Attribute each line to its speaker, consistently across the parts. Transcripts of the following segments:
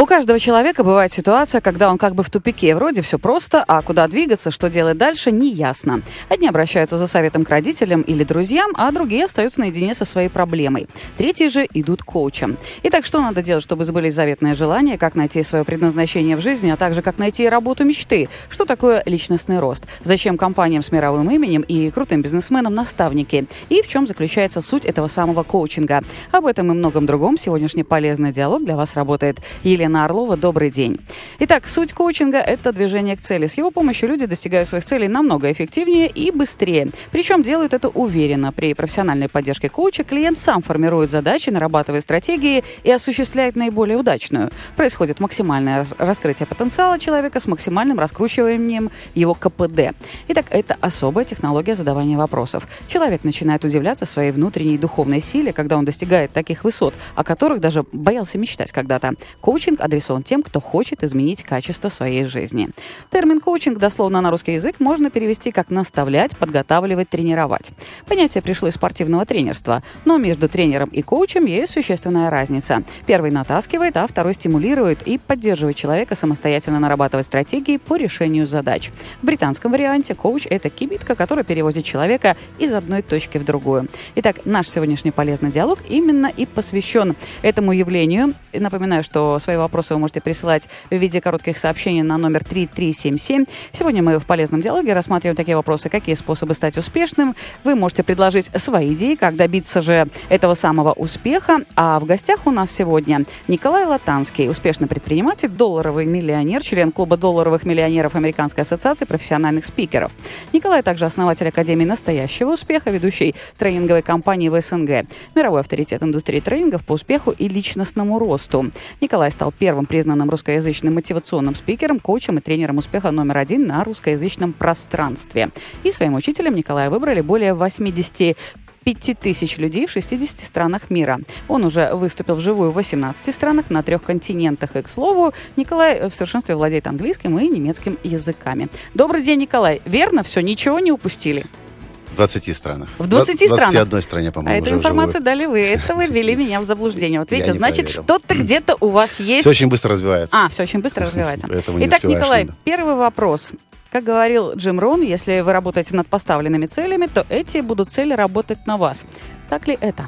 Speaker 1: У каждого человека бывает ситуация, когда он как бы в тупике. Вроде все просто, а куда двигаться, что делать дальше, не ясно. Одни обращаются за советом к родителям или друзьям, а другие остаются наедине со своей проблемой. Третьи же идут к коучам. Итак, что надо делать, чтобы сбылись заветные желания, как найти свое предназначение в жизни, а также как найти работу мечты? Что такое личностный рост? Зачем компаниям с мировым именем и крутым бизнесменам наставники? И в чем заключается суть этого самого коучинга? Об этом и многом другом сегодняшний полезный диалог для вас работает Елена Елена Орлова. Добрый день. Итак, суть коучинга – это движение к цели. С его помощью люди достигают своих целей намного эффективнее и быстрее. Причем делают это уверенно. При профессиональной поддержке коуча клиент сам формирует задачи, нарабатывает стратегии и осуществляет наиболее удачную. Происходит максимальное раскрытие потенциала человека с максимальным раскручиванием его КПД. Итак, это особая технология задавания вопросов. Человек начинает удивляться своей внутренней духовной силе, когда он достигает таких высот, о которых даже боялся мечтать когда-то. Коучинг коучинг адресован тем, кто хочет изменить качество своей жизни. Термин коучинг дословно на русский язык можно перевести как наставлять, подготавливать, тренировать. Понятие пришло из спортивного тренерства, но между тренером и коучем есть существенная разница. Первый натаскивает, а второй стимулирует и поддерживает человека самостоятельно нарабатывать стратегии по решению задач. В британском варианте коуч – это кибитка, которая перевозит человека из одной точки в другую. Итак, наш сегодняшний полезный диалог именно и посвящен этому явлению. Напоминаю, что свои вопросы вы можете присылать в виде коротких сообщений на номер 3377. Сегодня мы в полезном диалоге рассматриваем такие вопросы, какие способы стать успешным. Вы можете предложить свои идеи, как добиться же этого самого успеха. А в гостях у нас сегодня Николай Латанский, успешный предприниматель, долларовый миллионер, член клуба долларовых миллионеров Американской ассоциации профессиональных спикеров. Николай также основатель Академии настоящего успеха, ведущий тренинговой компании в СНГ, мировой авторитет индустрии тренингов по успеху и личностному росту. Николай стал первым признанным русскоязычным мотивационным спикером, коучем и тренером успеха номер один на русскоязычном пространстве. И своим учителем Николая выбрали более 80 5 тысяч людей в 60 странах мира. Он уже выступил вживую в 18 странах на трех континентах. И, к слову, Николай в совершенстве владеет английским и немецким языками. Добрый день, Николай. Верно все? Ничего не упустили?
Speaker 2: В 20 странах.
Speaker 1: В 20 странах? В
Speaker 2: 21 стране, по-моему,
Speaker 1: А эту информацию дали вы. Это вы ввели меня в заблуждение. Вот видите, значит, что-то где-то у вас есть...
Speaker 2: Все очень быстро развивается.
Speaker 1: А, все очень быстро развивается. Итак, Николай, первый вопрос. Как говорил Джим Рон, если вы работаете над поставленными целями, то эти будут цели работать на вас. Так ли это?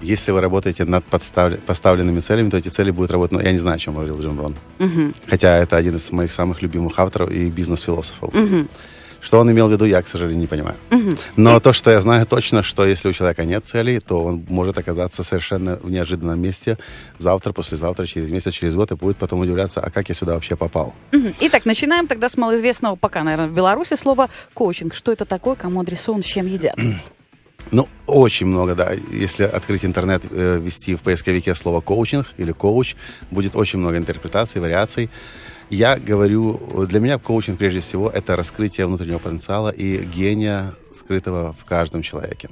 Speaker 2: Если вы работаете над подстав... поставленными целями, то эти цели будут работать. Ну, я не знаю, о чем говорил Джим Рон. Угу. Хотя это один из моих самых любимых авторов и бизнес-философов. Угу. Что он имел в виду, я, к сожалению, не понимаю. Угу. Но то, что я знаю точно, что если у человека нет целей, то он может оказаться совершенно в неожиданном месте завтра, послезавтра, через месяц, через год, и будет потом удивляться, а как я сюда вообще попал.
Speaker 1: Угу. Итак, начинаем тогда с малоизвестного пока, наверное, в Беларуси слова коучинг. Что это такое, кому адресован, с чем едят?
Speaker 2: Ну, очень много, да. Если открыть интернет, э, ввести в поисковике слово коучинг или коуч, будет очень много интерпретаций, вариаций. Я говорю, для меня коучинг прежде всего это раскрытие внутреннего потенциала и гения, скрытого в каждом человеке.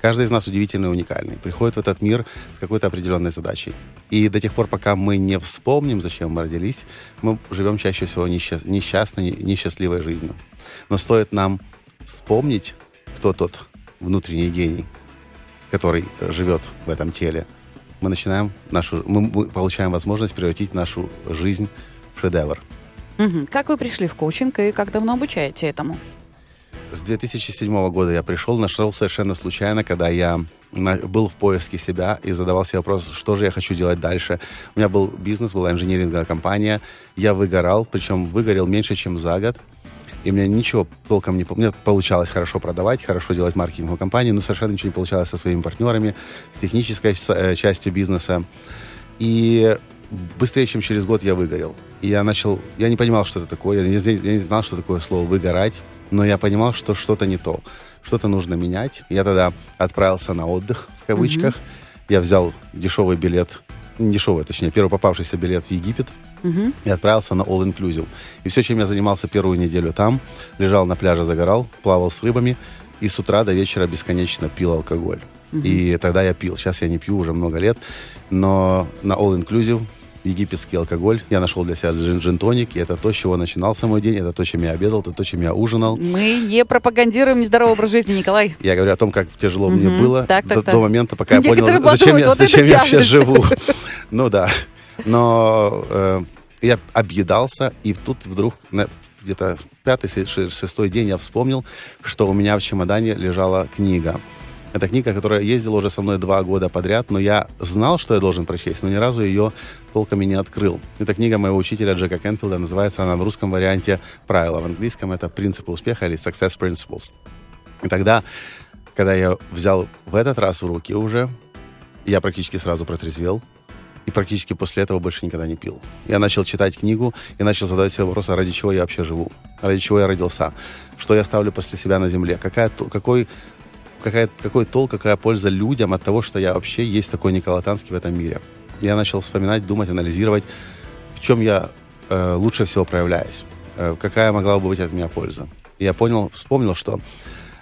Speaker 2: Каждый из нас удивительный и уникальный. Приходит в этот мир с какой-то определенной задачей. И до тех пор, пока мы не вспомним, зачем мы родились, мы живем чаще всего несчастной, несчастливой жизнью. Но стоит нам вспомнить, кто тот внутренний гений, который живет в этом теле, мы начинаем нашу, мы получаем возможность превратить нашу жизнь шедевр.
Speaker 1: Угу. Как вы пришли в коучинг и как давно обучаете этому?
Speaker 2: С 2007 года я пришел, нашел совершенно случайно, когда я был в поиске себя и задавал себе вопрос, что же я хочу делать дальше. У меня был бизнес, была инжиниринговая компания. Я выгорал, причем выгорел меньше, чем за год. И меня ничего толком не... Мне получалось хорошо продавать, хорошо делать маркетинговую компанию, но совершенно ничего не получалось со своими партнерами, с технической э, частью бизнеса. И быстрее, чем через год я выгорел. И я начал... Я не понимал, что это такое. Я не, я не знал, что такое слово «выгорать». Но я понимал, что что-то не то. Что-то нужно менять. Я тогда отправился на отдых, в кавычках. Mm-hmm. Я взял дешевый билет, не дешевый, точнее, первый попавшийся билет в Египет. Mm-hmm. И отправился на All Inclusive. И все, чем я занимался первую неделю там, лежал на пляже, загорал, плавал с рыбами. И с утра до вечера бесконечно пил алкоголь. Угу. И тогда я пил. Сейчас я не пью уже много лет. Но на All Inclusive египетский алкоголь. Я нашел для себя джин, джин тоник, и это то, с чего начинался мой день, это то, чем я обедал, это то, чем я ужинал.
Speaker 1: Мы не пропагандируем нездоровый образ жизни, Николай.
Speaker 2: Я говорю о том, как тяжело мне было до, момента, пока я понял, зачем, я,
Speaker 1: вот
Speaker 2: зачем я вообще живу. Ну да. Но э, я объедался, и тут вдруг где-то пятый, шестой день я вспомнил, что у меня в чемодане лежала книга. Это книга, которая ездила уже со мной два года подряд, но я знал, что я должен прочесть, но ни разу ее толком и не открыл. Это книга моего учителя Джека Кенфилда, называется она в русском варианте «Правила», в английском это «Принципы успеха» или «Success Principles». И тогда, когда я взял в этот раз в руки уже, я практически сразу протрезвел, и практически после этого больше никогда не пил. Я начал читать книгу и начал задавать себе вопрос, а ради чего я вообще живу? Ради чего я родился? Что я ставлю после себя на земле? Какая, какой какая, какой толк, какая польза людям от того, что я вообще есть такой Николай Танский в этом мире. Я начал вспоминать, думать, анализировать, в чем я э, лучше всего проявляюсь, э, какая могла бы быть от меня польза. Я понял, вспомнил, что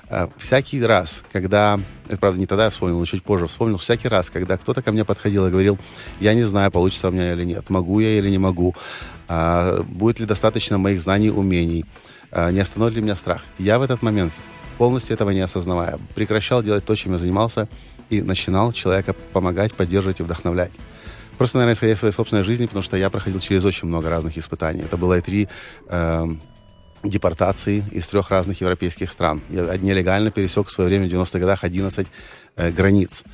Speaker 2: э, всякий раз, когда, это правда не тогда я вспомнил, но чуть позже вспомнил, всякий раз, когда кто-то ко мне подходил и говорил, я не знаю, получится у меня или нет, могу я или не могу, э, будет ли достаточно моих знаний, умений, э, не остановит ли меня страх, я в этот момент полностью этого не осознавая. Прекращал делать то, чем я занимался, и начинал человека помогать, поддерживать и вдохновлять. Просто, наверное, исходя из своей собственной жизни, потому что я проходил через очень много разных испытаний. Это было и три э, депортации из трех разных европейских стран. Я нелегально пересек в свое время в 90-х годах 11 э, границ.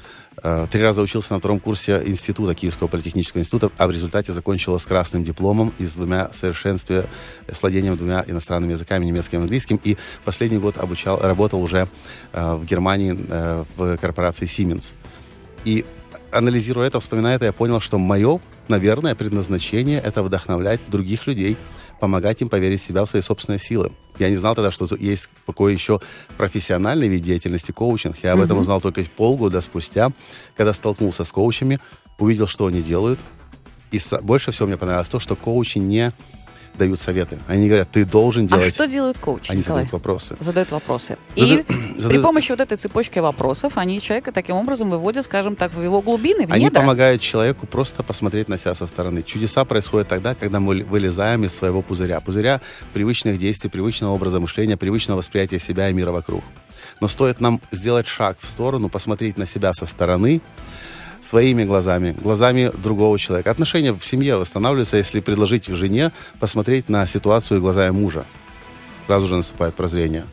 Speaker 2: Э, три раза учился на втором курсе института, Киевского политехнического института, а в результате закончил с красным дипломом и с двумя совершенстве, с владением двумя иностранными языками, немецким и английским. И последний год обучал, работал уже э, в Германии э, в корпорации Siemens. И анализируя это, вспоминая это, я понял, что мое, наверное, предназначение — это вдохновлять других людей, помогать им поверить в себя, в свои собственные силы. Я не знал тогда, что есть такой еще профессиональный вид деятельности коучинг. Я об этом узнал только полгода спустя, когда столкнулся с коучами, увидел, что они делают. И больше всего мне понравилось то, что коучи не дают советы. Они говорят, ты должен делать... А
Speaker 1: что делают коучи,
Speaker 2: Они
Speaker 1: Николай?
Speaker 2: задают вопросы.
Speaker 1: Задают вопросы. И при помощи вот этой цепочки вопросов они человека таким образом выводят, скажем так, в его глубины, в
Speaker 2: Они помогают человеку просто посмотреть на себя со стороны. Чудеса происходят тогда, когда мы вылезаем из своего пузыря. Пузыря привычных действий, привычного образа мышления, привычного восприятия себя и мира вокруг. Но стоит нам сделать шаг в сторону, посмотреть на себя со стороны, своими глазами, глазами другого человека. Отношения в семье восстанавливаются, если предложить жене посмотреть на ситуацию глазами мужа. Сразу же наступает прозрение.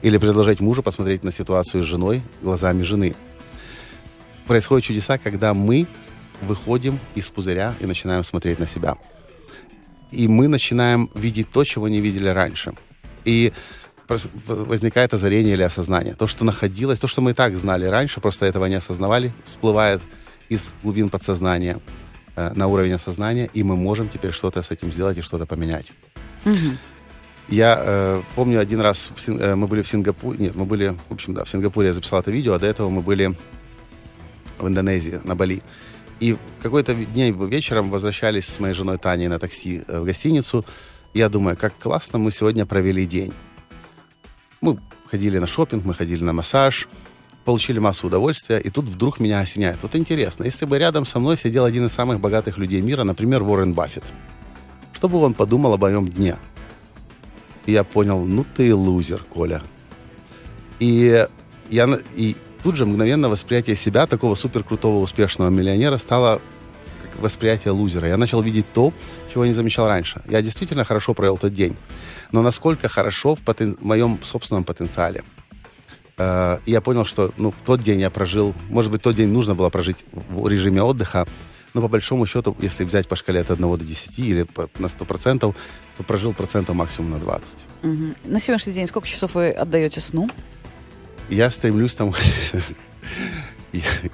Speaker 2: Или предложить мужу посмотреть на ситуацию с женой глазами жены. Происходят чудеса, когда мы выходим из пузыря и начинаем смотреть на себя. И мы начинаем видеть то, чего не видели раньше. И возникает озарение или осознание. То, что находилось, то, что мы и так знали раньше, просто этого не осознавали, всплывает из глубин подсознания э, на уровень осознания, и мы можем теперь что-то с этим сделать и что-то поменять. Угу. Я э, помню один раз в, э, мы были в Сингапуре, нет, мы были, в общем, да, в Сингапуре я записал это видео, а до этого мы были в Индонезии, на Бали. И какой-то день вечером возвращались с моей женой Таней на такси э, в гостиницу. Я думаю, как классно мы сегодня провели день. Мы ходили на шопинг, мы ходили на массаж, получили массу удовольствия, и тут вдруг меня осеняет. Вот интересно, если бы рядом со мной сидел один из самых богатых людей мира, например, Уоррен Баффет, что бы он подумал об моем дне? И я понял, ну ты лузер, Коля. И, я, и тут же мгновенно восприятие себя, такого суперкрутого успешного миллионера, стало восприятие лузера. Я начал видеть то, чего не замечал раньше. Я действительно хорошо провел тот день. Но насколько хорошо в, потен... моем собственном потенциале – Э, я понял, что ну, в тот день я прожил, может быть, тот день нужно было прожить в режиме отдыха, но по большому счету, если взять по шкале от 1 до 10 или на 100%, то прожил процентов максимум на 20.
Speaker 1: Угу. На сегодняшний день сколько часов вы отдаете сну?
Speaker 2: Я стремлюсь там...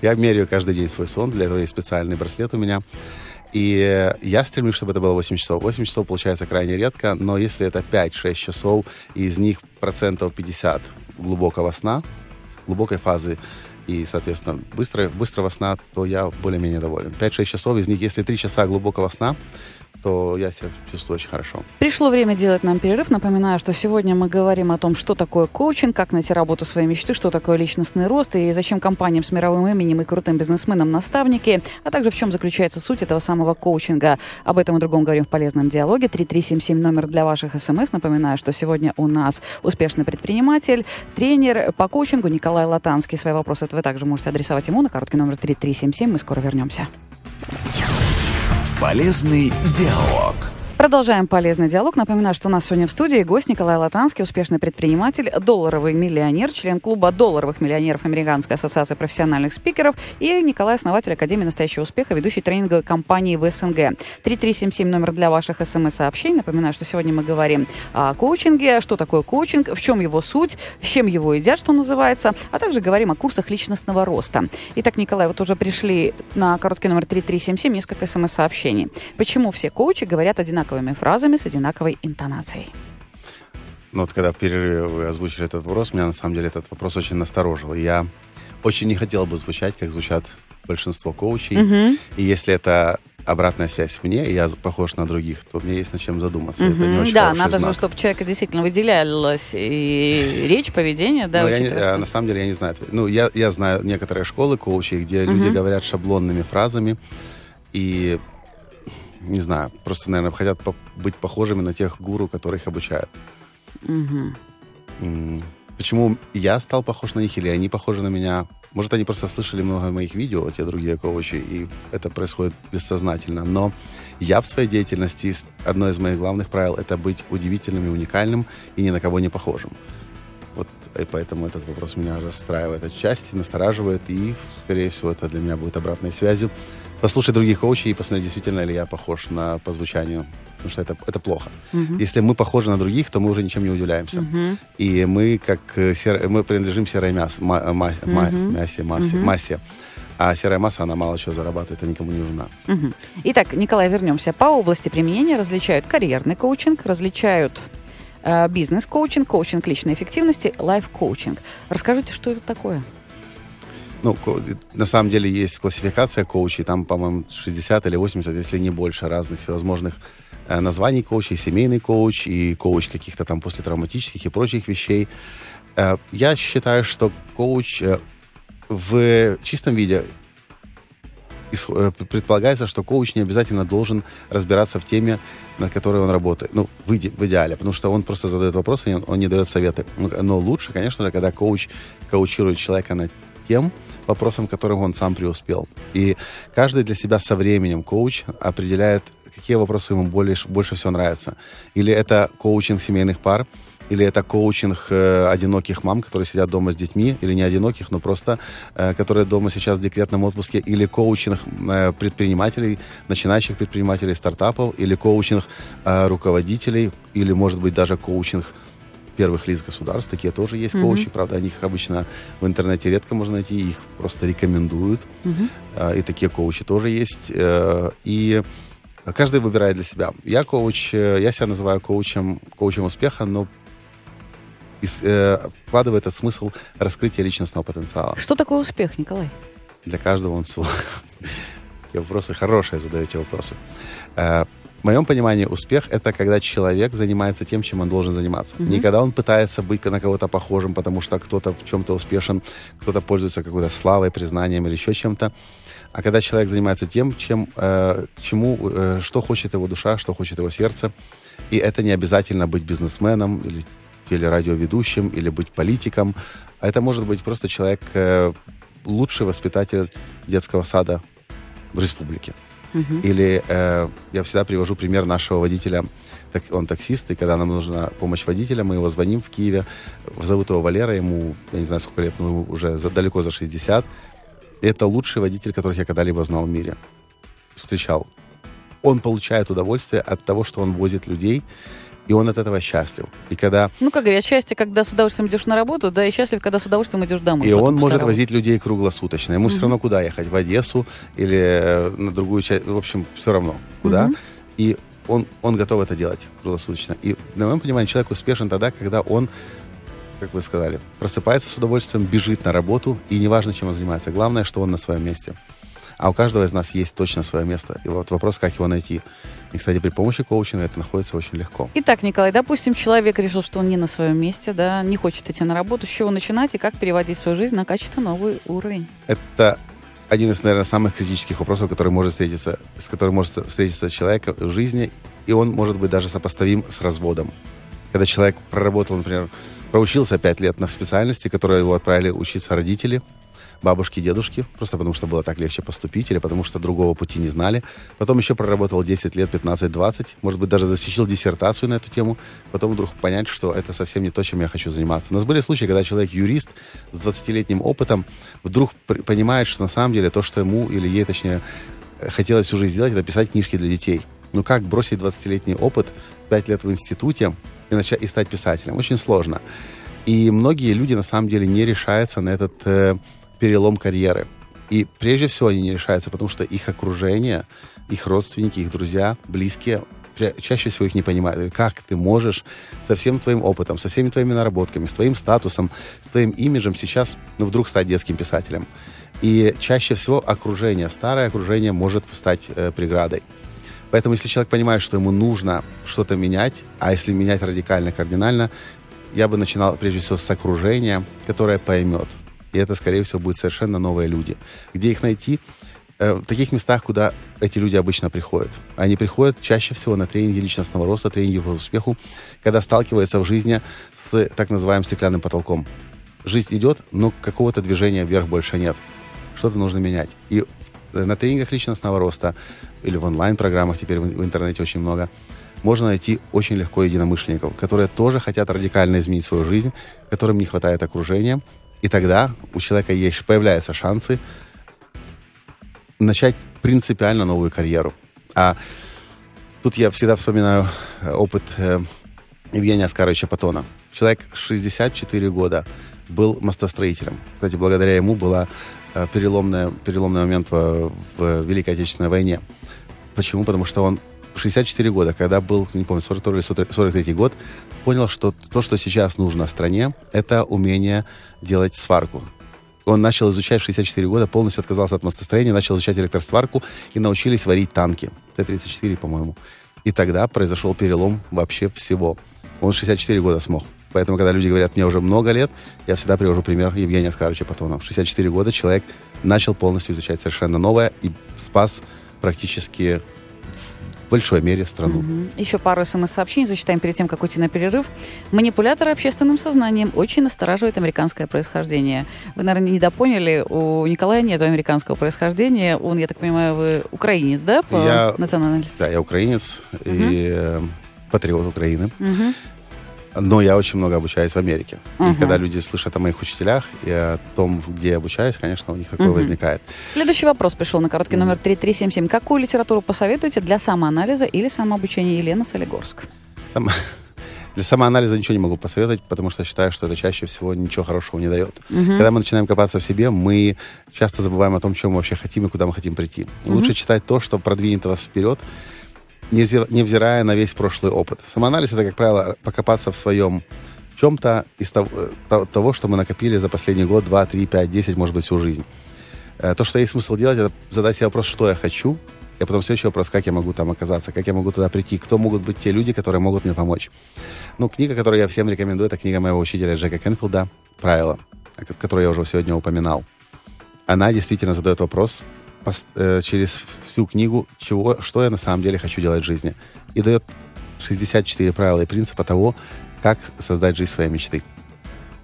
Speaker 2: Я меряю каждый день свой сон, для этого есть специальный браслет у меня. И я стремлюсь, чтобы это было 8 часов. 8 часов получается крайне редко, но если это 5-6 часов, и из них процентов 50 глубокого сна, глубокой фазы и, соответственно, быстро, быстрого сна, то я более-менее доволен. 5-6 часов, из них, если 3 часа глубокого сна, то я себя чувствую очень хорошо.
Speaker 1: Пришло время делать нам перерыв. Напоминаю, что сегодня мы говорим о том, что такое коучинг, как найти работу своей мечты, что такое личностный рост и зачем компаниям с мировым именем и крутым бизнесменам наставники, а также в чем заключается суть этого самого коучинга. Об этом и другом говорим в полезном диалоге. 3377 номер для ваших смс. Напоминаю, что сегодня у нас успешный предприниматель, тренер по коучингу Николай Латанский. Свои вопросы вы также можете адресовать ему на короткий номер 3377. Мы скоро вернемся.
Speaker 3: Полезный диалог.
Speaker 1: Продолжаем полезный диалог. Напоминаю, что у нас сегодня в студии гость Николай Латанский, успешный предприниматель, долларовый миллионер, член клуба долларовых миллионеров Американской ассоциации профессиональных спикеров и Николай, основатель Академии настоящего успеха, ведущий тренинговой компании в СНГ. 3377 номер для ваших смс-сообщений. Напоминаю, что сегодня мы говорим о коучинге, что такое коучинг, в чем его суть, с чем его едят, что называется, а также говорим о курсах личностного роста. Итак, Николай, вот уже пришли на короткий номер 3377 несколько смс-сообщений. Почему все коучи говорят одинаково одинаковыми фразами с одинаковой интонацией.
Speaker 2: Ну вот когда в перерыве вы озвучили этот вопрос, меня на самом деле этот вопрос очень насторожил. Я очень не хотел бы звучать, как звучат большинство коучей. Угу. И если это обратная связь мне, и я похож на других, то мне есть над чем задуматься.
Speaker 1: Угу. Это не очень да, надо знак. же, чтобы человека действительно выделялась и речь, поведение, да.
Speaker 2: Ну, я не, я, на самом деле я не знаю. Ну, я, я знаю некоторые школы коучей, где угу. люди говорят шаблонными фразами, и не знаю, просто, наверное, хотят по быть похожими на тех гуру, которых обучают. Угу. Почему я стал похож на них или они похожи на меня? Может, они просто слышали много моих видео, те другие коучи, и это происходит бессознательно. Но я в своей деятельности, одно из моих главных правил, это быть удивительным и уникальным и ни на кого не похожим. Вот и поэтому этот вопрос меня расстраивает отчасти, настораживает, и, скорее всего, это для меня будет обратной связью послушать других коучей и посмотреть, действительно ли я похож на по звучанию. Потому что это, это плохо. Uh-huh. Если мы похожи на других, то мы уже ничем не удивляемся. Uh-huh. И мы, как э, сер... мы принадлежим серой мяс... ма... Ма... Uh-huh. мясе, массе, uh-huh. массе. А серая масса, она мало чего зарабатывает, а никому не нужна.
Speaker 1: Угу. Итак, Николай, вернемся. По области применения различают карьерный коучинг, различают э, бизнес-коучинг, коучинг личной эффективности, лайф-коучинг. Расскажите, что это такое?
Speaker 2: Ну, на самом деле есть классификация коучей, там, по-моему, 60 или 80, если не больше, разных всевозможных э, названий коучей, семейный коуч и коуч каких-то там после-травматических и прочих вещей. Э, я считаю, что коуч э, в чистом виде предполагается, что коуч не обязательно должен разбираться в теме, над которой он работает. Ну, в, иде, в идеале, потому что он просто задает вопросы, он, не дает советы. Но лучше, конечно же, когда коуч коучирует человека над тем, вопросам, которым он сам преуспел. И каждый для себя со временем коуч определяет, какие вопросы ему больше, больше всего нравятся. Или это коучинг семейных пар, или это коучинг э, одиноких мам, которые сидят дома с детьми, или не одиноких, но просто э, которые дома сейчас в декретном отпуске, или коучинг э, предпринимателей, начинающих предпринимателей стартапов, или коучинг э, руководителей, или, может быть, даже коучинг первых лиц государств. Такие тоже есть mm-hmm. коучи, правда, о них обычно в интернете редко можно найти, их просто рекомендуют. Mm-hmm. И такие коучи тоже есть. Э, и каждый выбирает для себя. Я коуч, э, я себя называю коучем, коучем успеха, но вкладываю этот смысл раскрытия личностного потенциала.
Speaker 1: Что такое успех, Николай?
Speaker 2: Для каждого он свой. Вопросы хорошие задаете вопросы. В моем понимании успех — это когда человек занимается тем, чем он должен заниматься. Mm-hmm. Не когда он пытается быть на кого-то похожим, потому что кто-то в чем-то успешен, кто-то пользуется какой-то славой, признанием или еще чем-то. А когда человек занимается тем, чем, э, чему, э, что хочет его душа, что хочет его сердце. И это не обязательно быть бизнесменом или телерадиоведущим, или быть политиком. А это может быть просто человек, э, лучший воспитатель детского сада в республике. Угу. Или э, я всегда привожу пример нашего водителя. Так, он таксист, и когда нам нужна помощь водителя, мы его звоним в Киеве. Зовут его Валера, ему, я не знаю, сколько лет, но ему уже за, далеко за 60. И это лучший водитель, которых я когда-либо знал в мире. Встречал. Он получает удовольствие от того, что он возит людей и он от этого счастлив. И когда...
Speaker 1: Ну, как говорят, счастье, когда с удовольствием идешь на работу, да, и счастлив, когда с удовольствием идешь домой.
Speaker 2: И он может возить людей круглосуточно. Ему mm-hmm. все равно куда ехать, в Одессу или э, на другую часть, в общем, все равно куда. Mm-hmm. И он, он готов это делать круглосуточно. И, на моем понимании, человек успешен тогда, когда он как вы сказали, просыпается с удовольствием, бежит на работу, и неважно, чем он занимается. Главное, что он на своем месте. А у каждого из нас есть точно свое место. И вот вопрос, как его найти. И, кстати, при помощи коучинга это находится очень легко.
Speaker 1: Итак, Николай, допустим, человек решил, что он не на своем месте, да, не хочет идти на работу. С чего начинать и как переводить свою жизнь на качественно новый уровень?
Speaker 2: Это один из, наверное, самых критических вопросов, который может встретиться, с которым может встретиться человек в жизни, и он может быть даже сопоставим с разводом. Когда человек проработал, например, проучился пять лет на специальности, которую его отправили учиться родители, бабушки, дедушки, просто потому что было так легче поступить, или потому что другого пути не знали. Потом еще проработал 10 лет, 15-20, может быть, даже защитил диссертацию на эту тему. Потом вдруг понять, что это совсем не то, чем я хочу заниматься. У нас были случаи, когда человек, юрист с 20-летним опытом, вдруг понимает, что на самом деле то, что ему или ей, точнее, хотелось жизнь сделать, это писать книжки для детей. Ну как бросить 20-летний опыт, 5 лет в институте и, начать, и стать писателем? Очень сложно. И многие люди на самом деле не решаются на этот э, перелом карьеры. И прежде всего они не решаются, потому что их окружение, их родственники, их друзья, близкие чаще всего их не понимают. Как ты можешь со всем твоим опытом, со всеми твоими наработками, с твоим статусом, с твоим имиджем сейчас ну, вдруг стать детским писателем? И чаще всего окружение, старое окружение может стать э, преградой. Поэтому если человек понимает, что ему нужно что-то менять, а если менять радикально, кардинально, я бы начинал прежде всего с окружения, которое поймет, и это, скорее всего, будут совершенно новые люди. Где их найти? Э, в таких местах, куда эти люди обычно приходят. Они приходят чаще всего на тренинги личностного роста, тренинги по успеху, когда сталкиваются в жизни с так называемым стеклянным потолком. Жизнь идет, но какого-то движения вверх больше нет. Что-то нужно менять. И на тренингах личностного роста или в онлайн-программах, теперь в интернете очень много, можно найти очень легко единомышленников, которые тоже хотят радикально изменить свою жизнь, которым не хватает окружения, и тогда у человека есть, появляются шансы начать принципиально новую карьеру. А тут я всегда вспоминаю э, опыт э, Евгения Оскаровича Патона. Человек 64 года был мостостроителем. Кстати, благодаря ему была э, переломная, переломный момент в, в Великой Отечественной войне. Почему? Потому что он 64 года, когда был, не помню, 42 или 43 год, понял, что то, что сейчас нужно стране, это умение делать сварку. Он начал изучать в 64 года, полностью отказался от мостостроения, начал изучать электросварку и научились варить танки. Т-34, по-моему. И тогда произошел перелом вообще всего. Он 64 года смог. Поэтому, когда люди говорят, мне уже много лет, я всегда привожу пример Евгения Оскаровича Патонова. В 64 года человек начал полностью изучать совершенно новое и спас практически большой мере страну. Угу.
Speaker 1: Еще пару смс-сообщений зачитаем перед тем, как уйти на перерыв. Манипуляторы общественным сознанием очень настораживает американское происхождение. Вы, наверное, не допоняли, у Николая нет американского происхождения. Он, я так понимаю, вы украинец, да, по
Speaker 2: я,
Speaker 1: национальности?
Speaker 2: Да, я украинец угу. и э, патриот Украины. Угу. Но я очень много обучаюсь в Америке. Uh-huh. И когда люди слышат о моих учителях и о том, где я обучаюсь, конечно, у них такое uh-huh. возникает.
Speaker 1: Следующий вопрос пришел на короткий номер 3377. Какую литературу посоветуете для самоанализа или самообучения Елена Солигорск?
Speaker 2: Сам... Для самоанализа ничего не могу посоветовать, потому что считаю, что это чаще всего ничего хорошего не дает. Uh-huh. Когда мы начинаем копаться в себе, мы часто забываем о том, чем мы вообще хотим и куда мы хотим прийти. Uh-huh. Лучше читать то, что продвинет вас вперед, невзирая на весь прошлый опыт. Самоанализ — это, как правило, покопаться в своем чем-то из того, того, что мы накопили за последний год, два, три, пять, десять, может быть, всю жизнь. Э, то, что есть смысл делать, это задать себе вопрос, что я хочу, и потом следующий вопрос, как я могу там оказаться, как я могу туда прийти, кто могут быть те люди, которые могут мне помочь. Ну, книга, которую я всем рекомендую, это книга моего учителя Джека Кенфилда «Правила», которую я уже сегодня упоминал. Она действительно задает вопрос, Э, через всю книгу, чего, что я на самом деле хочу делать в жизни. И дает 64 правила и принципа того, как создать жизнь своей мечты.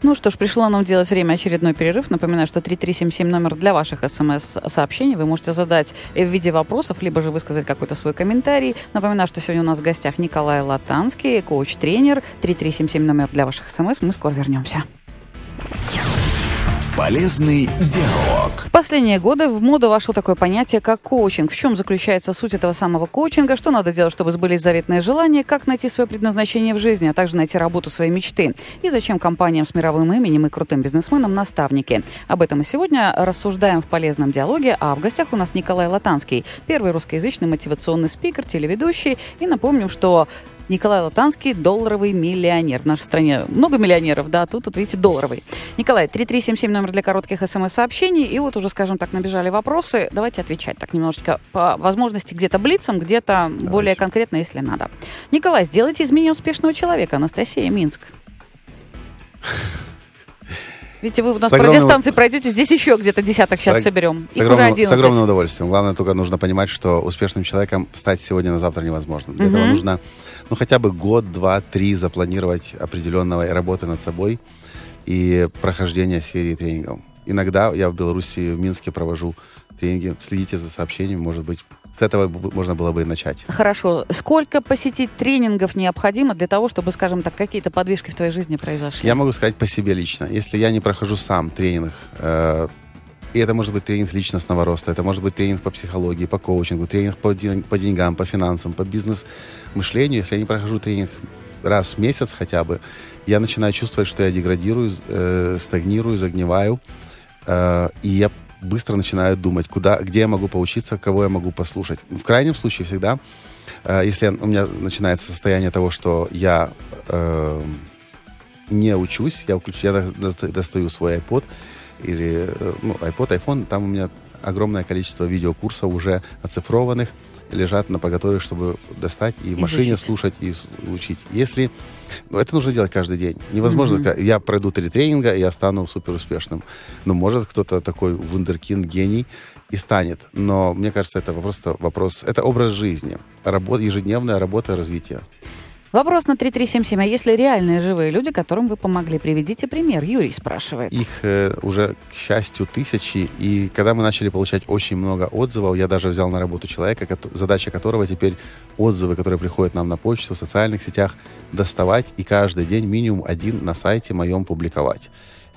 Speaker 1: Ну что ж, пришло нам делать время очередной перерыв. Напоминаю, что 3377 номер для ваших смс-сообщений. Вы можете задать в виде вопросов, либо же высказать какой-то свой комментарий. Напоминаю, что сегодня у нас в гостях Николай Латанский, коуч-тренер. 3377 номер для ваших смс. Мы скоро вернемся.
Speaker 3: Полезный диалог.
Speaker 1: В последние годы в моду вошло такое понятие, как коучинг. В чем заключается суть этого самого коучинга, что надо делать, чтобы сбылись заветные желания, как найти свое предназначение в жизни, а также найти работу своей мечты. И зачем компаниям с мировым именем и крутым бизнесменам наставники. Об этом мы сегодня рассуждаем в полезном диалоге, а в гостях у нас Николай Латанский, первый русскоязычный мотивационный спикер, телеведущий. И напомню, что Николай Латанский – долларовый миллионер. В нашей стране много миллионеров, да, тут, тут видите, долларовый. Николай, 3377 номер для коротких смс-сообщений. И вот уже, скажем так, набежали вопросы. Давайте отвечать так немножечко по возможности где-то блицом, где-то более конкретно, если надо. Николай, сделайте из меня успешного человека. Анастасия Минск. Видите, вы у нас
Speaker 2: С огромным-
Speaker 1: радиостанции пройдете, здесь еще где-то десяток сейчас
Speaker 2: С-
Speaker 1: соберем.
Speaker 2: С
Speaker 1: Их уже
Speaker 2: огромным, с
Speaker 1: 11.
Speaker 2: огромным удовольствием. Главное только нужно понимать, что успешным человеком стать сегодня на завтра невозможно. Для этого
Speaker 1: Мгм.
Speaker 2: нужно ну, хотя бы год, два, три запланировать определенного работы над собой и прохождения серии тренингов. Иногда я в Беларуси, в Минске провожу тренинги. Следите за сообщениями, может быть, с этого можно было бы и начать.
Speaker 1: Хорошо. Сколько посетить тренингов необходимо для того, чтобы, скажем так, какие-то подвижки в твоей жизни произошли?
Speaker 2: Я могу сказать по себе лично. Если я не прохожу сам тренинг, э, и это может быть тренинг личностного роста, это может быть тренинг по психологии, по коучингу, тренинг по, ден- по деньгам, по финансам, по бизнес-мышлению. Если я не прохожу тренинг раз в месяц хотя бы, я начинаю чувствовать, что я деградирую, э, стагнирую, загниваю, э, и я быстро начинаю думать, куда, где я могу поучиться, кого я могу послушать. В крайнем случае всегда, э, если у меня начинается состояние того, что я э, не учусь, я, включ, я до- до- достаю свой iPod или э, ну, iPod, iPhone, там у меня огромное количество видеокурсов уже оцифрованных, лежат на поготове, чтобы достать и в машине
Speaker 1: Изучить.
Speaker 2: слушать и учить. Если ну, это нужно делать каждый день. Невозможно, ка- я пройду три тренинга, и я стану супер успешным. Но может кто-то такой вундеркинд, гений и станет. Но мне кажется, это просто вопрос, это образ жизни, работа, ежедневная работа развития.
Speaker 1: Вопрос на 3377. А если реальные живые люди, которым вы помогли? Приведите пример. Юрий спрашивает.
Speaker 2: Их э, уже, к счастью, тысячи. И когда мы начали получать очень много отзывов, я даже взял на работу человека, задача которого теперь отзывы, которые приходят нам на почту, в социальных сетях, доставать и каждый день минимум один на сайте моем публиковать.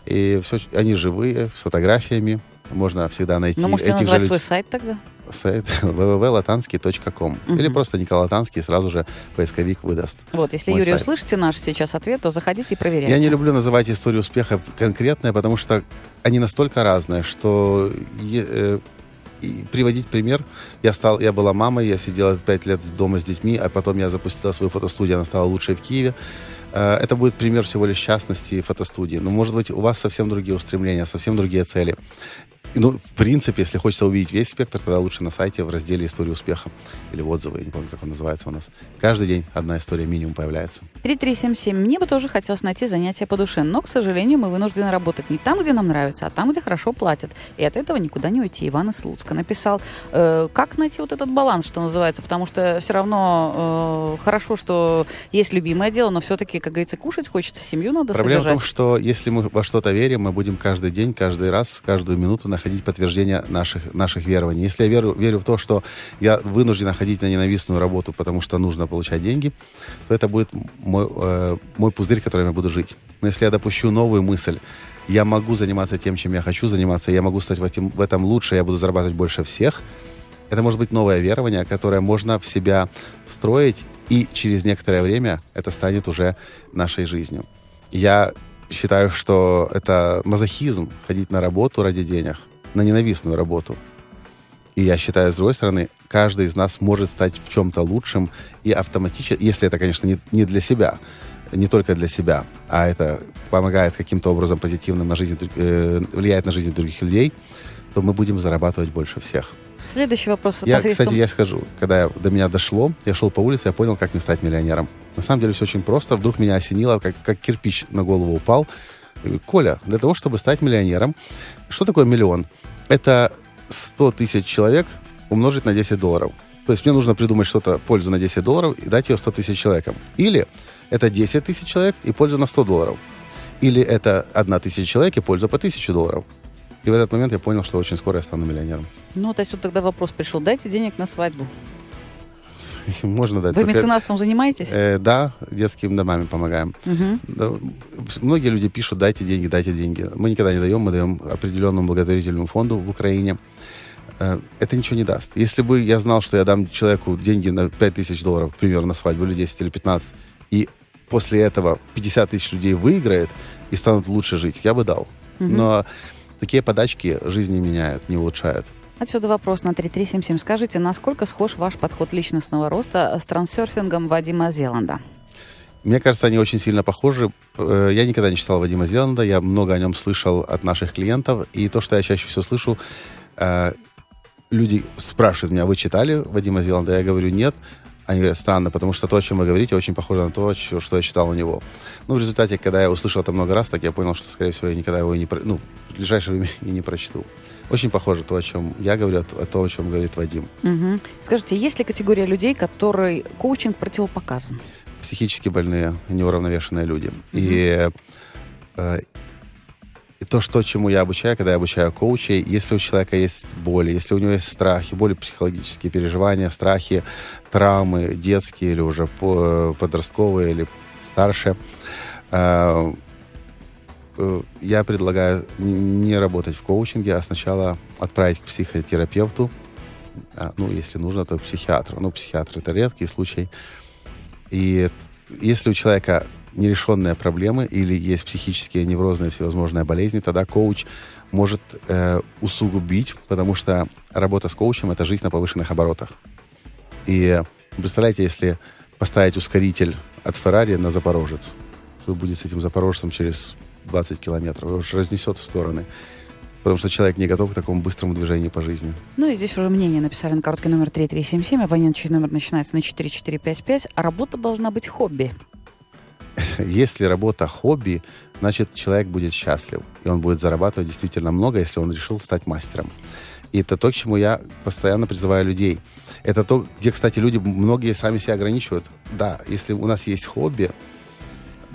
Speaker 2: И все, они живые, с фотографиями. Можно всегда найти
Speaker 1: Ну, можете
Speaker 2: этих же
Speaker 1: назвать
Speaker 2: люд-
Speaker 1: свой сайт тогда?
Speaker 2: Сайт www.latansky.com
Speaker 1: Мгм.
Speaker 2: или просто Николай Латанский, сразу же поисковик выдаст.
Speaker 1: Вот, если Юрий
Speaker 2: сайт.
Speaker 1: услышите наш сейчас ответ, то заходите и проверяйте.
Speaker 2: Я не люблю называть историю успеха конкретные, потому что они настолько разные, что е- э, и приводить пример. Я стал, я была мамой, я сидела пять лет дома с детьми, а потом я запустила свою фотостудию, она стала лучшей в Киеве. Э, Это будет пример всего лишь частности фотостудии. Но, может быть, у вас совсем другие устремления, совсем другие цели. Ну, в принципе, если хочется увидеть весь спектр, тогда лучше на сайте в разделе «История успеха» или в отзывы, я не помню, как он называется у нас. Каждый день одна история минимум появляется.
Speaker 1: 3377. Мне бы тоже хотелось найти занятие по душе, но, к сожалению, мы вынуждены работать не там, где нам нравится, а там, где хорошо платят. И от этого никуда не уйти. Иван из Слуцка написал, э, как найти вот этот баланс, что называется, потому что все равно э, хорошо, что есть любимое дело, но все-таки, как говорится, кушать хочется, семью надо
Speaker 2: Проблема в
Speaker 1: содержать.
Speaker 2: том, что если мы во что-то верим, мы будем каждый день, каждый раз, каждую минуту находить подтверждение наших, наших верований. Если я верю, верю в то, что я вынужден ходить на ненавистную работу, потому что нужно получать деньги, то это будет мой, э, мой пузырь, которым я буду жить. Но если я допущу новую мысль, я могу заниматься тем, чем я хочу заниматься, я могу стать в этом, в этом лучше, я буду зарабатывать больше всех, это может быть новое верование, которое можно в себя встроить, и через некоторое время это станет уже нашей жизнью. Я считаю, что это мазохизм ходить на работу ради денег, на ненавистную работу. И я считаю, с другой стороны, каждый из нас может стать в чем-то лучшим и автоматически, если это, конечно, не, не для себя, не только для себя, а это помогает каким-то образом позитивно на жизнь, э, влияет на жизнь других людей, то мы будем зарабатывать больше всех.
Speaker 1: Следующий вопрос.
Speaker 2: Я,
Speaker 1: посредством-
Speaker 2: кстати, я скажу, когда до меня дошло, я шел по улице, я понял, как мне стать миллионером. На самом деле все очень просто. Вдруг меня осенило, как, как кирпич на голову упал. Коля, для того, чтобы стать миллионером, что такое миллион? Это 100 тысяч человек умножить на 10 долларов. То есть мне нужно придумать что-то, пользу на 10 долларов и дать ее 100 тысяч человекам. Или это 10 тысяч человек и польза на 100 долларов. Или это 1 тысяча человек и польза по 1000 долларов. И в этот момент я понял, что очень скоро я стану миллионером.
Speaker 1: Ну, то есть вот тогда вопрос пришел. Дайте денег на свадьбу.
Speaker 2: Можно дать.
Speaker 1: Вы меценатством занимаетесь?
Speaker 2: Э, да, детским домами помогаем.
Speaker 1: Мгм.
Speaker 2: Да, многие люди пишут, дайте деньги, дайте деньги. Мы никогда не даем, мы даем определенному благотворительному фонду в Украине. Э, Это ничего не даст. Если бы я знал, что я дам человеку деньги на 5 тысяч долларов, к примеру, на свадьбу, или 10, или 15, и после этого 50 тысяч людей выиграет и станут лучше жить, я бы дал.
Speaker 1: Мгм.
Speaker 2: Но такие подачки жизни меняют, не улучшают.
Speaker 1: Отсюда вопрос на 3377. Скажите, насколько схож ваш подход личностного роста с трансерфингом Вадима Зеланда?
Speaker 2: Мне кажется, они очень сильно похожи. Э, я никогда не читал Вадима Зеланда, я много о нем слышал от наших клиентов, и то, что я чаще всего слышу, э, люди спрашивают меня, вы читали Вадима Зеланда? Я говорю, нет. Они говорят, странно, потому что то, о чем вы говорите, очень похоже на то, что я читал у него. Ну, в результате, когда я услышал это много раз, так я понял, что, скорее всего, я никогда его и не, ну, в ближайшее время и не прочту. Очень похоже то, о чем я говорю, о то, о чем говорит Вадим.
Speaker 1: Угу. Скажите, есть ли категория людей, которой коучинг противопоказан?
Speaker 2: Психически больные, неуравновешенные люди. Угу. И, э, и то, что, чему я обучаю, когда я обучаю коучей, если у человека есть боли, если у него есть страхи, боли психологические, переживания, страхи, травмы детские или уже э, подростковые или старше, э, я предлагаю не работать в коучинге, а сначала отправить к психотерапевту, а, ну, если нужно, то к психиатру. Ну, психиатр — это редкий случай. И если у человека нерешенные проблемы или есть психические неврозные всевозможные болезни, тогда коуч может э, усугубить, потому что работа с коучем — это жизнь на повышенных оборотах. И представляете, если поставить ускоритель от Феррари на Запорожец, что будет с этим Запорожцем через 20 километров, его же разнесет в стороны. Потому что человек не готов к такому быстрому движению по жизни.
Speaker 1: Ну и здесь уже мнение написали на короткий номер 3377, абонентский номер начинается на 4455, а работа должна быть хобби.
Speaker 2: Если работа хобби, значит, человек будет счастлив, и он будет зарабатывать действительно много, если он решил стать мастером. И это то, к чему я постоянно призываю людей. Это то, где, кстати, люди, многие сами себя ограничивают. Да, если у нас есть хобби,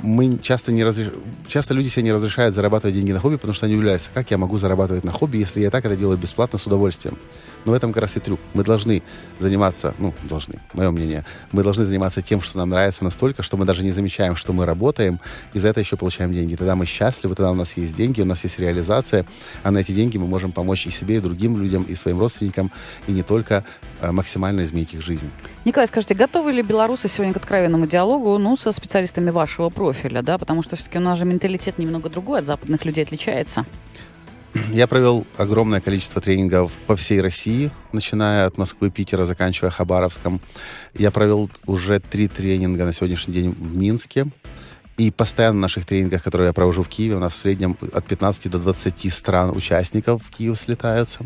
Speaker 2: мы часто не разреш... часто люди себе не разрешают зарабатывать деньги на хобби, потому что они удивляются, как я могу зарабатывать на хобби, если я так это делаю бесплатно с удовольствием. Но в этом как раз и трюк. Мы должны заниматься, ну, должны, мое мнение, мы должны заниматься тем, что нам нравится настолько, что мы даже не замечаем, что мы работаем, и за это еще получаем деньги. Тогда мы счастливы, тогда у нас есть деньги, у нас есть реализация, а на эти деньги мы можем помочь и себе, и другим людям, и своим родственникам, и не только максимально изменить их жизнь.
Speaker 1: Николай, скажите, готовы ли белорусы сегодня к откровенному диалогу, ну, со специалистами вашего профиля, да, потому что все-таки у нас же менталитет немного другой, от западных людей отличается?
Speaker 2: Я провел огромное количество тренингов по всей России, начиная от Москвы, Питера, заканчивая Хабаровском. Я провел уже три тренинга на сегодняшний день в Минске. И постоянно на наших тренингах, которые я провожу в Киеве, у нас в среднем от 15 до 20 стран участников в Киев слетаются.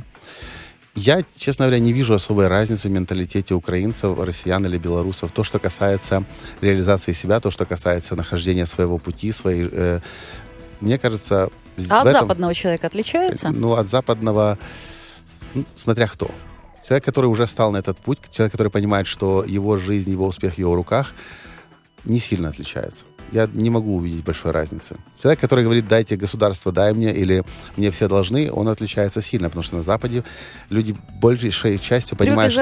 Speaker 2: Я, честно говоря, не вижу особой разницы в менталитете украинцев, россиян или белорусов. То, что касается реализации себя, то, что касается нахождения своего пути, своей... Э, мне кажется,
Speaker 1: а от этом, западного человека отличается?
Speaker 2: Ну, от западного, ну, смотря кто. Человек, который уже стал на этот путь, человек, который понимает, что его жизнь, его успех в его руках, не сильно отличается я не могу увидеть большой разницы. Человек, который говорит, дайте государство, дай мне, или мне все должны, он отличается сильно, потому что на Западе люди большей частью понимают, что,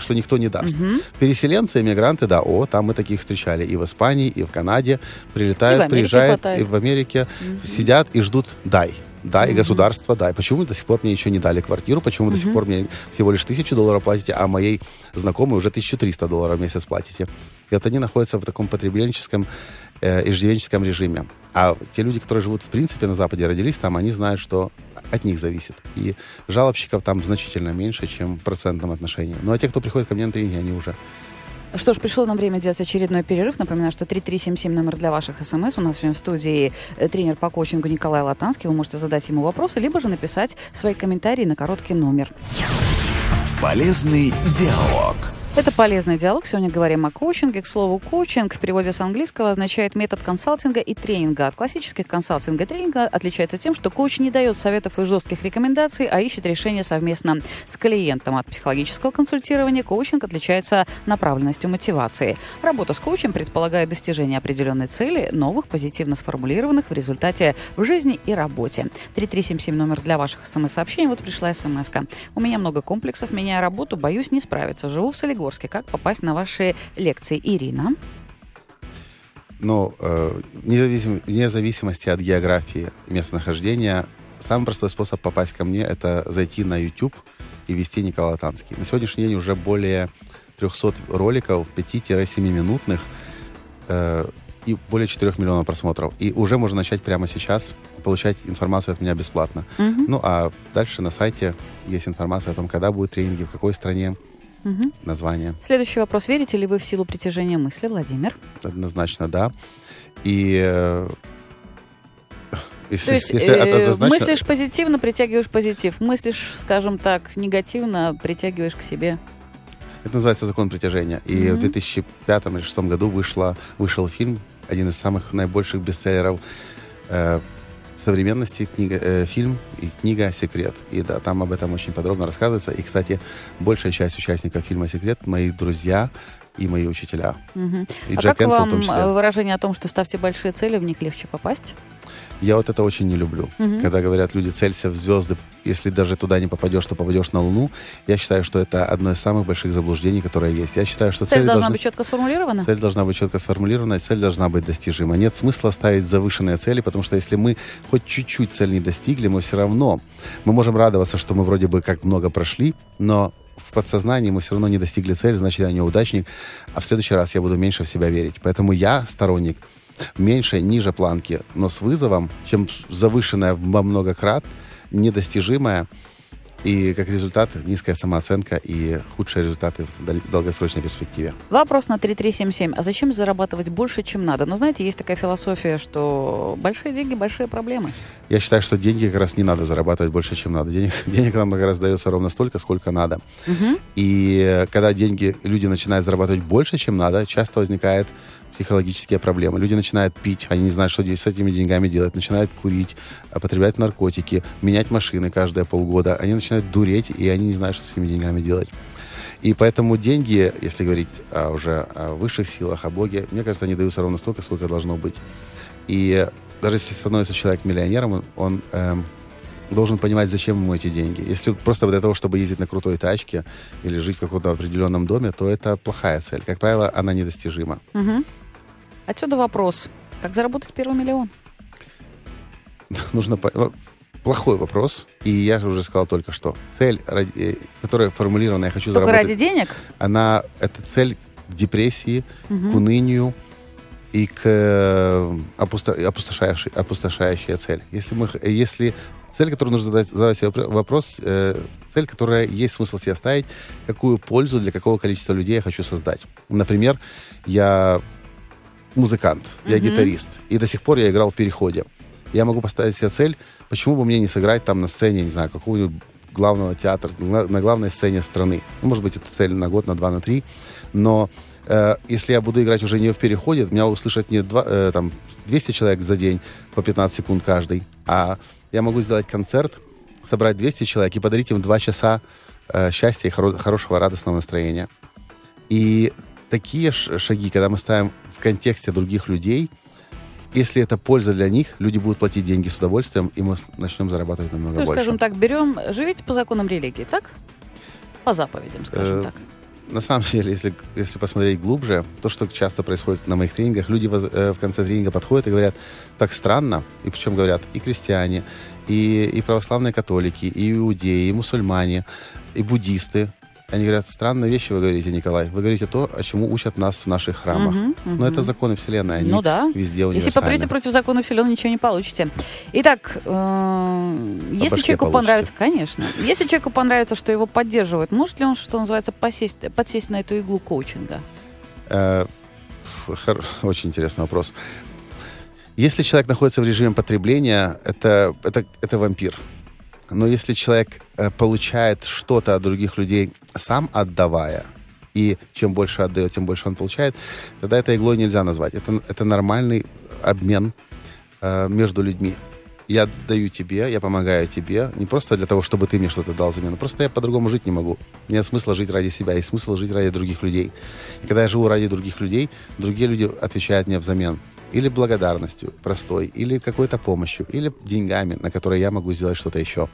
Speaker 2: что никто не даст. Угу. Переселенцы, иммигранты, да, о, там мы таких встречали и в Испании, и в Канаде, прилетают, и приезжают, хватает. и в Америке, угу. сидят и ждут, дай да, и государство, да. И почему до сих пор мне еще не дали квартиру, почему до сих пор мне всего лишь тысячу долларов платите, а моей знакомой уже 1300 долларов в месяц платите. И вот они находятся в таком потребленческом э, иждивенческом режиме. А те люди, которые живут в принципе на Западе, родились там, они знают, что от них зависит. И жалобщиков там значительно меньше, чем в процентном отношении. Ну а те, кто приходит ко мне на тренинги, они уже
Speaker 1: что ж, пришло нам время делать очередной перерыв. Напоминаю, что 3377 номер для ваших смс. У нас в студии тренер по коучингу Николай Латанский. Вы можете задать ему вопросы, либо же написать свои комментарии на короткий номер.
Speaker 3: Полезный диалог.
Speaker 1: Это «Полезный диалог». Сегодня говорим о коучинге. К слову, коучинг в переводе с английского означает метод консалтинга и тренинга. От классических консалтинга и тренинга отличается тем, что коуч не дает советов и жестких рекомендаций, а ищет решения совместно с клиентом. От психологического консультирования коучинг отличается направленностью мотивации. Работа с коучем предполагает достижение определенной цели, новых, позитивно сформулированных в результате в жизни и работе. 3377 номер для ваших смс-сообщений. Вот пришла смс -ка. У меня много комплексов, меняя работу, боюсь не справиться. Живу в Солигорске Магнитогорске. Как попасть на ваши лекции? Ирина?
Speaker 2: Ну, э, независим, вне зависимости от географии местонахождения, самый простой способ попасть ко мне — это зайти на YouTube и ввести Николай Танский. На сегодняшний день уже более 300 роликов, 5-7 минутных, э, и более 4 миллионов просмотров. И уже можно начать прямо сейчас получать информацию от меня бесплатно.
Speaker 1: Мгм.
Speaker 2: Ну, а дальше на сайте есть информация о том, когда будут тренинги, в какой стране,
Speaker 1: Мгм.
Speaker 2: название.
Speaker 1: Следующий вопрос. Верите ли вы в силу притяжения мысли, Владимир?
Speaker 2: Однозначно, да. И э, если,
Speaker 1: То есть
Speaker 2: если
Speaker 1: э,
Speaker 2: однозначно-
Speaker 1: мыслишь позитивно, притягиваешь позитив. Мыслишь, скажем так, негативно, притягиваешь к себе.
Speaker 2: Это называется закон притяжения. И
Speaker 1: Мгм.
Speaker 2: в 2005 или 2006 году вышла, вышел фильм, один из самых наибольших бестселлеров э, современности, книга, э, фильм и книга «Секрет». И да, там об этом очень подробно рассказывается. И, кстати, большая часть участников фильма «Секрет» — мои друзья и мои учителя.
Speaker 1: Мгм.
Speaker 2: И
Speaker 1: а
Speaker 2: Джек
Speaker 1: как
Speaker 2: Энфилд
Speaker 1: вам э, выражение о том, что ставьте большие цели, в них легче попасть?
Speaker 2: Я вот это очень не люблю.
Speaker 1: Мгм.
Speaker 2: Когда говорят люди, целься в звезды, если даже туда не попадешь, то попадешь на Луну. Я считаю, что это одно из самых больших заблуждений, которые есть. Я считаю, что
Speaker 1: Цель
Speaker 2: цели
Speaker 1: должна
Speaker 2: должны-
Speaker 1: быть четко сформулирована?
Speaker 2: Цель должна быть четко сформулирована, цель должна быть достижима. Нет смысла ставить завышенные цели, потому что если мы хоть чуть-чуть цель не достигли, мы все равно, мы можем радоваться, что мы вроде бы как много прошли, но в подсознании мы все равно не достигли цели, значит, я неудачник, а в следующий раз я буду меньше в себя верить. Поэтому я сторонник меньше, ниже планки, но с вызовом, чем завышенная во много крат, недостижимая, и как результат низкая самооценка и худшие результаты в долгосрочной перспективе.
Speaker 1: Вопрос на 3377. А зачем зарабатывать больше, чем надо? Ну, знаете, есть такая философия, что большие деньги, большие проблемы.
Speaker 2: Я считаю, что деньги как раз не надо зарабатывать больше, чем надо. Денег, денег нам как раз дается ровно столько, сколько надо.
Speaker 1: Мгм.
Speaker 2: И когда деньги, люди начинают зарабатывать больше, чем надо, часто возникают психологические проблемы. Люди начинают пить, они не знают, что с этими деньгами делать, начинают курить, употреблять наркотики, менять машины каждые полгода. Они начинают дуреть, и они не знают, что с этими деньгами делать. И поэтому деньги, если говорить о уже о высших силах, о Боге, мне кажется, они даются ровно столько, сколько должно быть. И даже если становится человек миллионером, он, он, эм, должен понимать, зачем ему эти деньги. Если просто для того, чтобы ездить на крутой тачке или жить в каком-то определенном доме, то это плохая цель. Как правило, она недостижима.
Speaker 1: Мгм. Отсюда вопрос. Как заработать первый миллион?
Speaker 2: Нужно... Плохой вопрос. И я же уже сказал только что. Цель, ради- э, которая формулирована, я хочу
Speaker 1: Только
Speaker 2: заработать,
Speaker 1: ради денег?
Speaker 2: она, это цель к депрессии,
Speaker 1: Мгм.
Speaker 2: к унынию и к э, опусто- опустошающей, опустошающая цель. Если, мы, если цель, которую нужно задать, задать себе вопро- вопрос, э, цель, которая есть смысл себе ставить, какую пользу для какого количества людей я хочу создать. Например, я музыкант, я гитарист, и до сих пор я играл в переходе. Я могу поставить себе цель, почему бы мне не сыграть там на сцене, не знаю, какого-нибудь главного театра, на, на главной сцене страны. Ну, может быть, это цель на год, на два, на три. Но э, если я буду играть уже не в переходе, меня услышат не два, э, там, 200 человек за день по 15 секунд каждый, а я могу сделать концерт, собрать 200 человек и подарить им 2 часа э, счастья и хоро- хорошего радостного настроения. И такие шаги, когда мы ставим в контексте других людей, если это польза для них, люди будут платить деньги с удовольствием, и мы начнем зарабатывать намного
Speaker 1: есть,
Speaker 2: больше.
Speaker 1: скажем так, берем, живите по законам религии, так? По заповедям, скажем
Speaker 2: Э,
Speaker 1: так.
Speaker 2: На самом деле, если, если посмотреть глубже, то, что часто происходит на моих тренингах, люди воз- э, в конце тренинга подходят и говорят, так странно, и причем говорят и крестьяне, и, и православные католики, и иудеи, и мусульмане, и буддисты. Они говорят, странные вещи вы говорите, Николай. Вы говорите то, о чему учат нас в наших храмах.
Speaker 1: Мгм,
Speaker 2: Но это законы Вселенной, они
Speaker 1: Ну да.
Speaker 2: везде
Speaker 1: Если
Speaker 2: универсальны.
Speaker 1: попрете против закона Вселенной, ничего не получите. Итак, э, если человеку
Speaker 2: получите.
Speaker 1: понравится, конечно, если человеку понравится, что его поддерживают, может ли он, что называется, посесть, подсесть на эту иглу коучинга?
Speaker 2: Э, Очень интересный вопрос. Если человек находится в режиме потребления, это, это, это вампир. Но если человек э, получает что-то от других людей, сам отдавая, и чем больше отдает, тем больше он получает, тогда это иглой нельзя назвать. Это, это нормальный обмен э, между людьми. Я даю тебе, я помогаю тебе, не просто для того, чтобы ты мне что-то дал взамен, просто я по-другому жить не могу. Нет смысла жить ради себя, есть смысл жить ради других людей. И когда я живу ради других людей, другие люди отвечают мне взамен. Или благодарностью простой, или какой-то помощью, или деньгами, на которые я могу сделать что-то еще.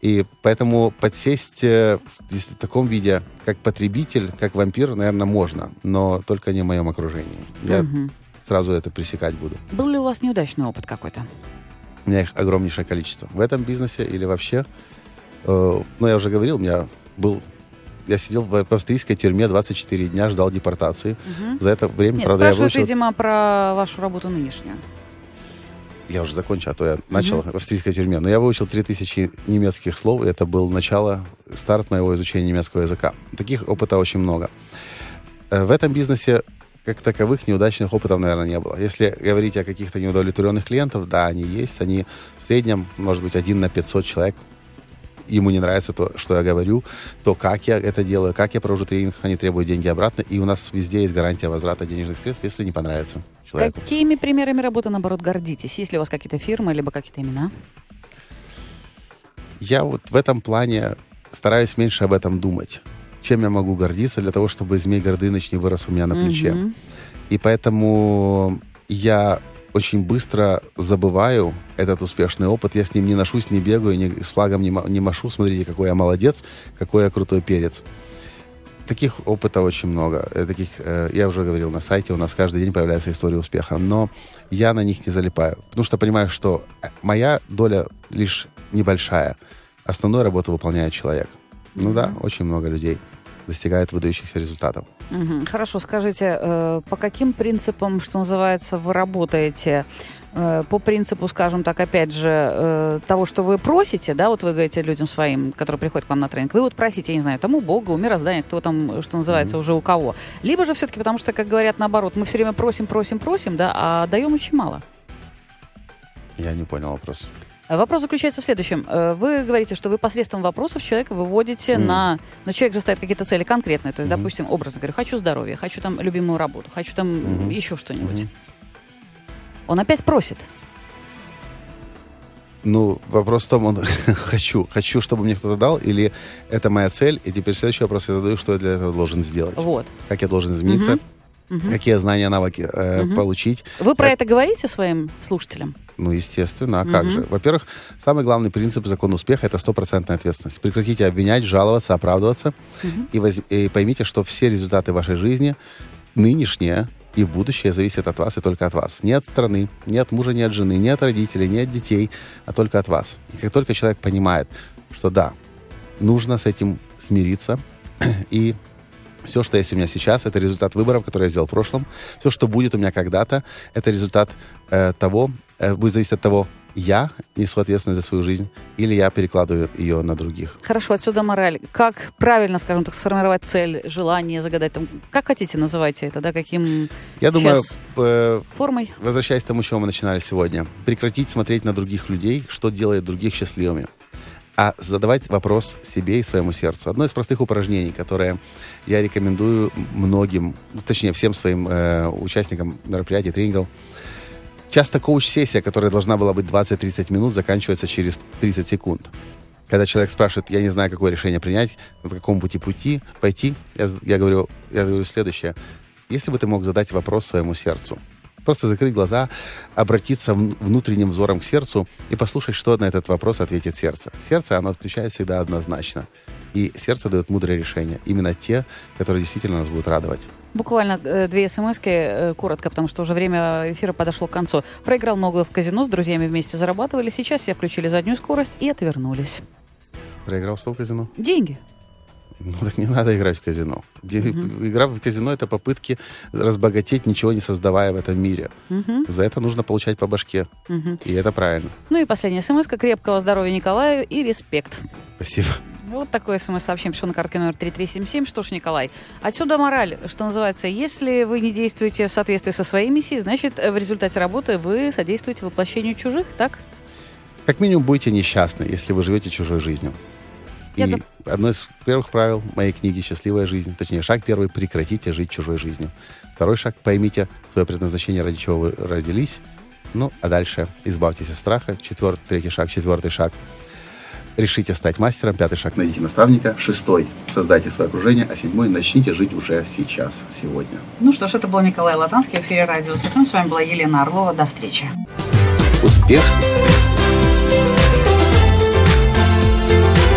Speaker 2: И поэтому подсесть э, в если в таком виде, как потребитель, как вампир, наверное, можно, но только не в моем окружении. Я
Speaker 1: Мгм.
Speaker 2: сразу это пресекать буду.
Speaker 1: Был ли у вас неудачный опыт какой-то?
Speaker 2: У меня их огромнейшее количество. В этом бизнесе или вообще. Э, ну, я уже говорил, у меня был я сидел в австрийской тюрьме 24 дня, ждал депортации.
Speaker 1: Мгм.
Speaker 2: За это время,
Speaker 1: Нет,
Speaker 2: правда, я выучил...
Speaker 1: видимо, про вашу работу нынешнюю.
Speaker 2: Я уже закончил, а то я начал в австрийской тюрьме. Но я выучил 3000 немецких слов, и это был начало, старт моего изучения немецкого языка. Таких опыта очень много. Э, В этом бизнесе как таковых неудачных опытов, наверное, не было. Если говорить о каких-то неудовлетворенных клиентов, да, они есть. Они в среднем, может быть, один на 500 человек. Ему не нравится то, что я говорю, то, как я это делаю, как я провожу тренинг, они требуют деньги обратно. И у нас везде есть гарантия возврата денежных средств, если не понравится человеку.
Speaker 1: Какими примерами работы, наоборот, гордитесь? Есть ли у вас какие-то фирмы, либо какие-то имена?
Speaker 2: Я вот в этом плане стараюсь меньше об этом думать. Чем я могу гордиться для того, чтобы змей Гордыныч не вырос у меня на плече.
Speaker 1: Мгм.
Speaker 2: И поэтому я очень быстро забываю этот успешный опыт. Я с ним не ношусь, не бегаю, не, с флагом не, не машу. Смотрите, какой я молодец, какой я крутой перец. Таких опытов очень много. Э, Таких, э, я уже говорил на сайте, у нас каждый день появляется история успеха. Но я на них не залипаю. Потому что понимаю, что э, моя доля лишь небольшая. Основную работу выполняет человек. Ну да, очень много людей достигает выдающихся результатов.
Speaker 1: Хорошо, скажите, э, по каким принципам, что называется, вы работаете? Э, По принципу, скажем так, опять же, э, того, что вы просите, да, вот вы говорите людям своим, которые приходят к вам на тренинг, вы вот просите, я не знаю, там у Бога, у мироздания, кто там, что называется, уже у кого. Либо же все-таки потому, что, как говорят наоборот, мы все время просим, просим, просим, да, а даем очень мало.
Speaker 2: Я не понял вопрос.
Speaker 1: Вопрос заключается в следующем. Э, Вы говорите, что вы посредством вопросов человека выводите
Speaker 2: Мгм.
Speaker 1: на... Но человек же ставит какие-то цели конкретные. То есть,
Speaker 2: Мгм.
Speaker 1: допустим, образно говоря, хочу здоровья, хочу там любимую работу, хочу там
Speaker 2: Мгм.
Speaker 1: еще что-нибудь.
Speaker 2: Мгм.
Speaker 1: Он опять просит.
Speaker 2: Ну, вопрос в том, он хочу. Хочу, чтобы мне кто-то дал, или это моя цель, и теперь следующий вопрос я задаю, что я для этого должен сделать.
Speaker 1: Вот.
Speaker 2: Как я должен измениться,
Speaker 1: Мгм. Мгм.
Speaker 2: какие знания, навыки э,
Speaker 1: Мгм.
Speaker 2: получить.
Speaker 1: Вы про
Speaker 2: Как-
Speaker 1: это говорите своим слушателям?
Speaker 2: Ну, естественно, а как же? Во-первых, самый главный принцип закона успеха – это стопроцентная ответственность. Прекратите обвинять, жаловаться, оправдываться,
Speaker 1: Мгм.
Speaker 2: и, воз- и поймите, что все результаты вашей жизни, нынешние и будущее, зависят от вас и только от вас. Не от страны, не от мужа, не от жены, не от родителей, не от детей, а только от вас. И как только человек понимает, что да, нужно с этим смириться, и все, что есть у меня сейчас, это результат выборов, которые я сделал в прошлом. Все, что будет у меня когда-то, это результат э, того, э, будет зависеть от того, я несу ответственность за свою жизнь или я перекладываю ее на других.
Speaker 1: Хорошо, отсюда мораль. Как правильно, скажем так, сформировать цель, желание загадать? Там, как хотите, называйте это, да, каким
Speaker 2: Я думаю, э,
Speaker 1: формой?
Speaker 2: возвращаясь к тому, с чего мы начинали сегодня, прекратить смотреть на других людей, что делает других счастливыми, а задавать вопрос себе и своему сердцу. Одно из простых упражнений, которое я рекомендую многим, ну, точнее всем своим э, участникам мероприятий, тренингов. Часто коуч-сессия, которая должна была быть 20-30 минут, заканчивается через 30 секунд. Когда человек спрашивает, я не знаю, какое решение принять, по какому пути пути пойти, я, я, говорю, я говорю следующее. Если бы ты мог задать вопрос своему сердцу, просто закрыть глаза, обратиться вн- внутренним взором к сердцу и послушать, что на этот вопрос ответит сердце. Сердце, оно отвечает всегда однозначно. И сердце дает мудрые решения. Именно те, которые действительно нас будут радовать.
Speaker 1: Буквально э, две смс коротко, потому что уже время эфира подошло к концу. Проиграл много в казино, с друзьями вместе зарабатывали. Сейчас все включили заднюю скорость и отвернулись.
Speaker 2: Проиграл что в казино?
Speaker 1: Деньги.
Speaker 2: Ну так не надо играть в казино. Де- Игра в казино это попытки разбогатеть, ничего не создавая в этом мире.
Speaker 1: Мгм,
Speaker 2: За это нужно получать по башке.
Speaker 1: мгм.
Speaker 2: И это правильно.
Speaker 1: Ну и последняя смс Крепкого здоровья Николаю и респект.
Speaker 2: Спасибо.
Speaker 1: Вот такое смс-сообщение пришло на картке номер 3377. Что ж, Николай, отсюда мораль, что называется, если вы не действуете в соответствии со своей миссией, значит, в результате работы вы содействуете воплощению чужих, так?
Speaker 2: Как минимум будете несчастны, если вы живете чужой жизнью. И
Speaker 1: дум-
Speaker 2: одно из первых правил моей книги «Счастливая жизнь», точнее, шаг первый – прекратите жить чужой жизнью. Второй шаг – поймите свое предназначение, ради чего вы родились. Ну, а дальше избавьтесь от страха. Четвертый, третий шаг, четвертый шаг – решите стать мастером. Пятый шаг – найдите наставника. Шестой – создайте свое окружение. А седьмой – начните жить уже сейчас, сегодня.
Speaker 1: Ну что ж, это был Николай Латанский в эфире Радио СФМ. С вами была Елена Орлова. До встречи.
Speaker 3: Успех.